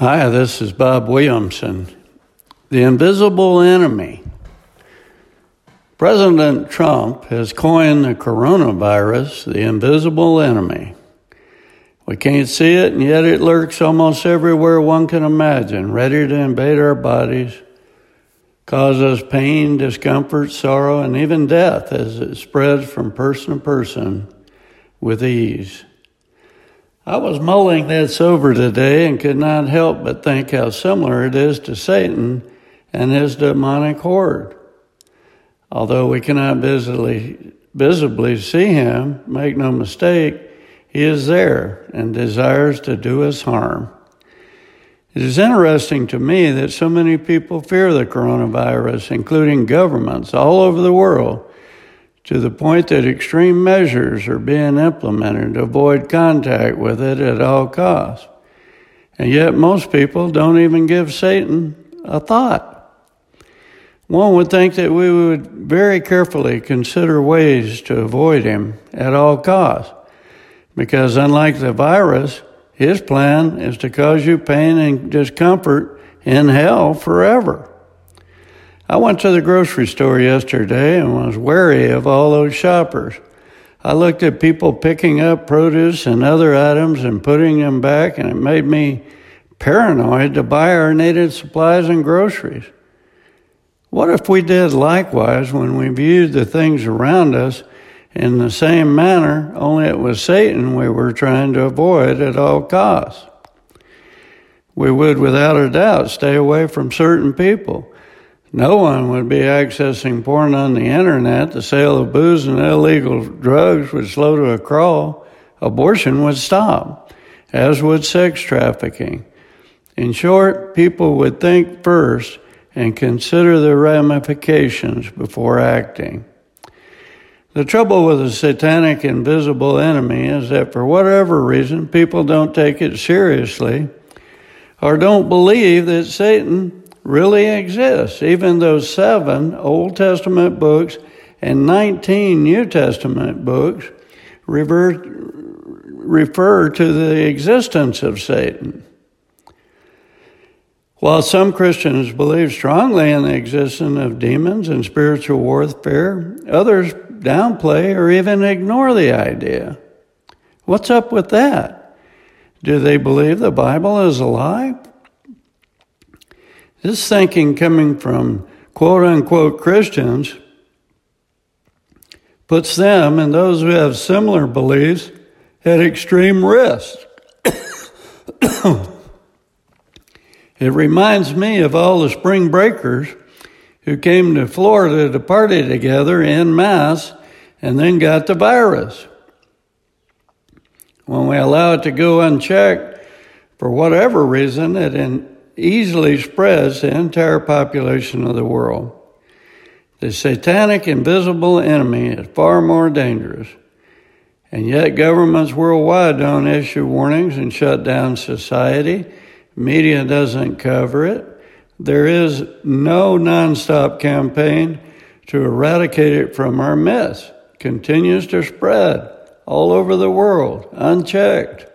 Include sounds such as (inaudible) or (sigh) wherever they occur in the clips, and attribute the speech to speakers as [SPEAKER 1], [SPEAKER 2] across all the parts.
[SPEAKER 1] Hi, this is Bob Williamson. The invisible enemy. President Trump has coined the coronavirus the invisible enemy. We can't see it, and yet it lurks almost everywhere one can imagine, ready to invade our bodies, cause us pain, discomfort, sorrow, and even death as it spreads from person to person with ease. I was mulling this over today and could not help but think how similar it is to Satan and his demonic horde. Although we cannot visibly, visibly see him, make no mistake, he is there and desires to do us harm. It is interesting to me that so many people fear the coronavirus, including governments all over the world, to the point that extreme measures are being implemented to avoid contact with it at all costs. And yet, most people don't even give Satan a thought. One would think that we would very carefully consider ways to avoid him at all costs, because unlike the virus, his plan is to cause you pain and discomfort in hell forever. I went to the grocery store yesterday and was wary of all those shoppers. I looked at people picking up produce and other items and putting them back, and it made me paranoid to buy our needed supplies and groceries. What if we did likewise when we viewed the things around us in the same manner, only it was Satan we were trying to avoid at all costs? We would, without a doubt, stay away from certain people no one would be accessing porn on the internet. The sale of booze and illegal drugs would slow to a crawl. Abortion would stop, as would sex trafficking. In short, people would think first and consider the ramifications before acting. The trouble with the satanic invisible enemy is that for whatever reason, people don't take it seriously or don't believe that Satan really exists, even though seven Old Testament books and 19 New Testament books refer, refer to the existence of Satan. While some Christians believe strongly in the existence of demons and spiritual warfare, others downplay or even ignore the idea. What's up with that? Do they believe the Bible is a lie? This thinking coming from quote unquote Christians puts them and those who have similar beliefs at extreme risk. (coughs) it reminds me of all the spring breakers who came to Florida to party together in mass and then got the virus. When we allow it to go unchecked, for whatever reason, it in, easily spreads the entire population of the world. The satanic invisible enemy is far more dangerous. And yet, governments worldwide don't issue warnings and shut down society. Media doesn't cover it. There is no nonstop campaign to eradicate it from our midst. Continues to spread all over the world, unchecked.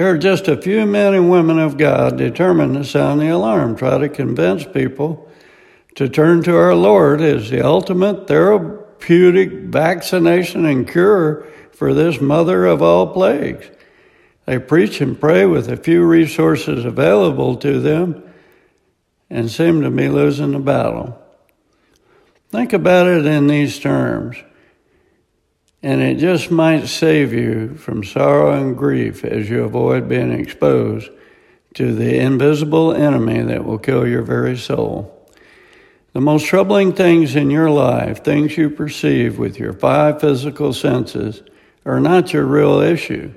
[SPEAKER 1] There are just a few men and women of God determined to sound the alarm, try to convince people to turn to our Lord as the ultimate therapeutic vaccination and cure for this mother of all plagues. They preach and pray with the few resources available to them and seem to be losing the battle. Think about it in these terms. And it just might save you from sorrow and grief as you avoid being exposed to the invisible enemy that will kill your very soul. The most troubling things in your life, things you perceive with your five physical senses, are not your real issue.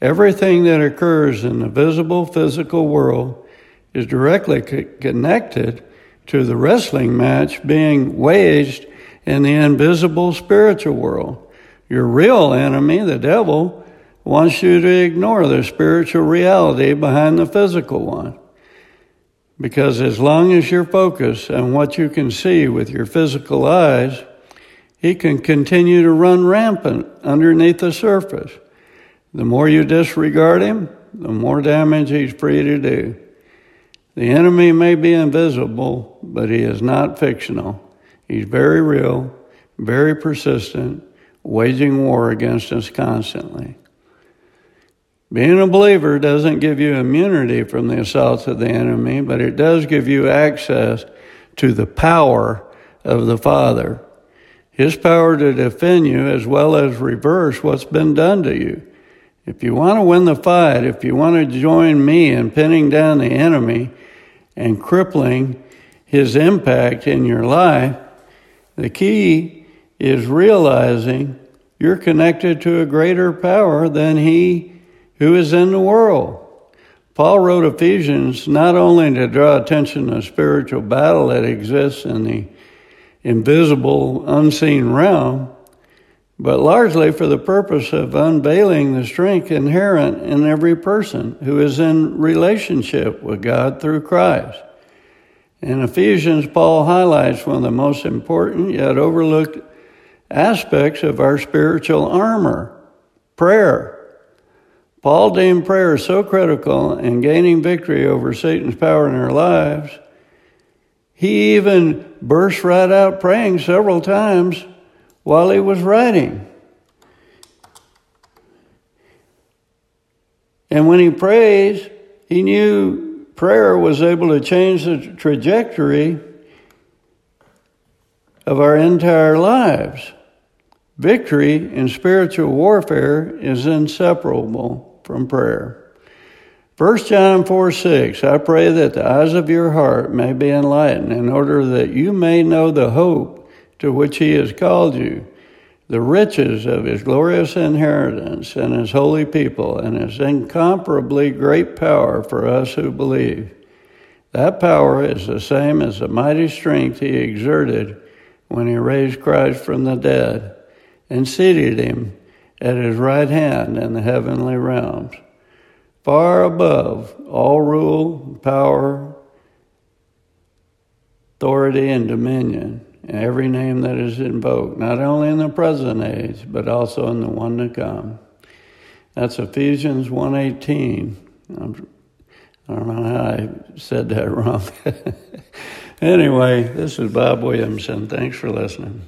[SPEAKER 1] Everything that occurs in the visible physical world is directly connected to the wrestling match being waged in the invisible spiritual world. Your real enemy, the devil, wants you to ignore the spiritual reality behind the physical one. Because as long as you're focused on what you can see with your physical eyes, he can continue to run rampant underneath the surface. The more you disregard him, the more damage he's free to do. The enemy may be invisible, but he is not fictional. He's very real, very persistent, waging war against us constantly. Being a believer doesn't give you immunity from the assaults of the enemy, but it does give you access to the power of the Father. His power to defend you as well as reverse what's been done to you. If you want to win the fight, if you want to join me in pinning down the enemy, and crippling his impact in your life, the key is realizing you're connected to a greater power than he who is in the world. Paul wrote Ephesians not only to draw attention to the spiritual battle that exists in the invisible, unseen realm, but largely for the purpose of unveiling the strength inherent in every person who is in relationship with God through Christ. In Ephesians, Paul highlights one of the most important yet overlooked aspects of our spiritual armor prayer. Paul deemed prayer so critical in gaining victory over Satan's power in our lives, he even burst right out praying several times while he was writing. And when he prays, he knew prayer was able to change the trajectory of our entire lives. Victory in spiritual warfare is inseparable from prayer. 1 John 4 6, I pray that the eyes of your heart may be enlightened in order that you may know the hope to which he has called you, the riches of his glorious inheritance and his holy people, and his incomparably great power for us who believe. That power is the same as the mighty strength he exerted when he raised Christ from the dead and seated him at his right hand in the heavenly realms, far above all rule, power, authority, and dominion and every name that is invoked, not only in the present age, but also in the one to come. That's Ephesians 1.18. I don't know how I said that (laughs) wrong. Anyway, this is Bob Williamson. Thanks for listening.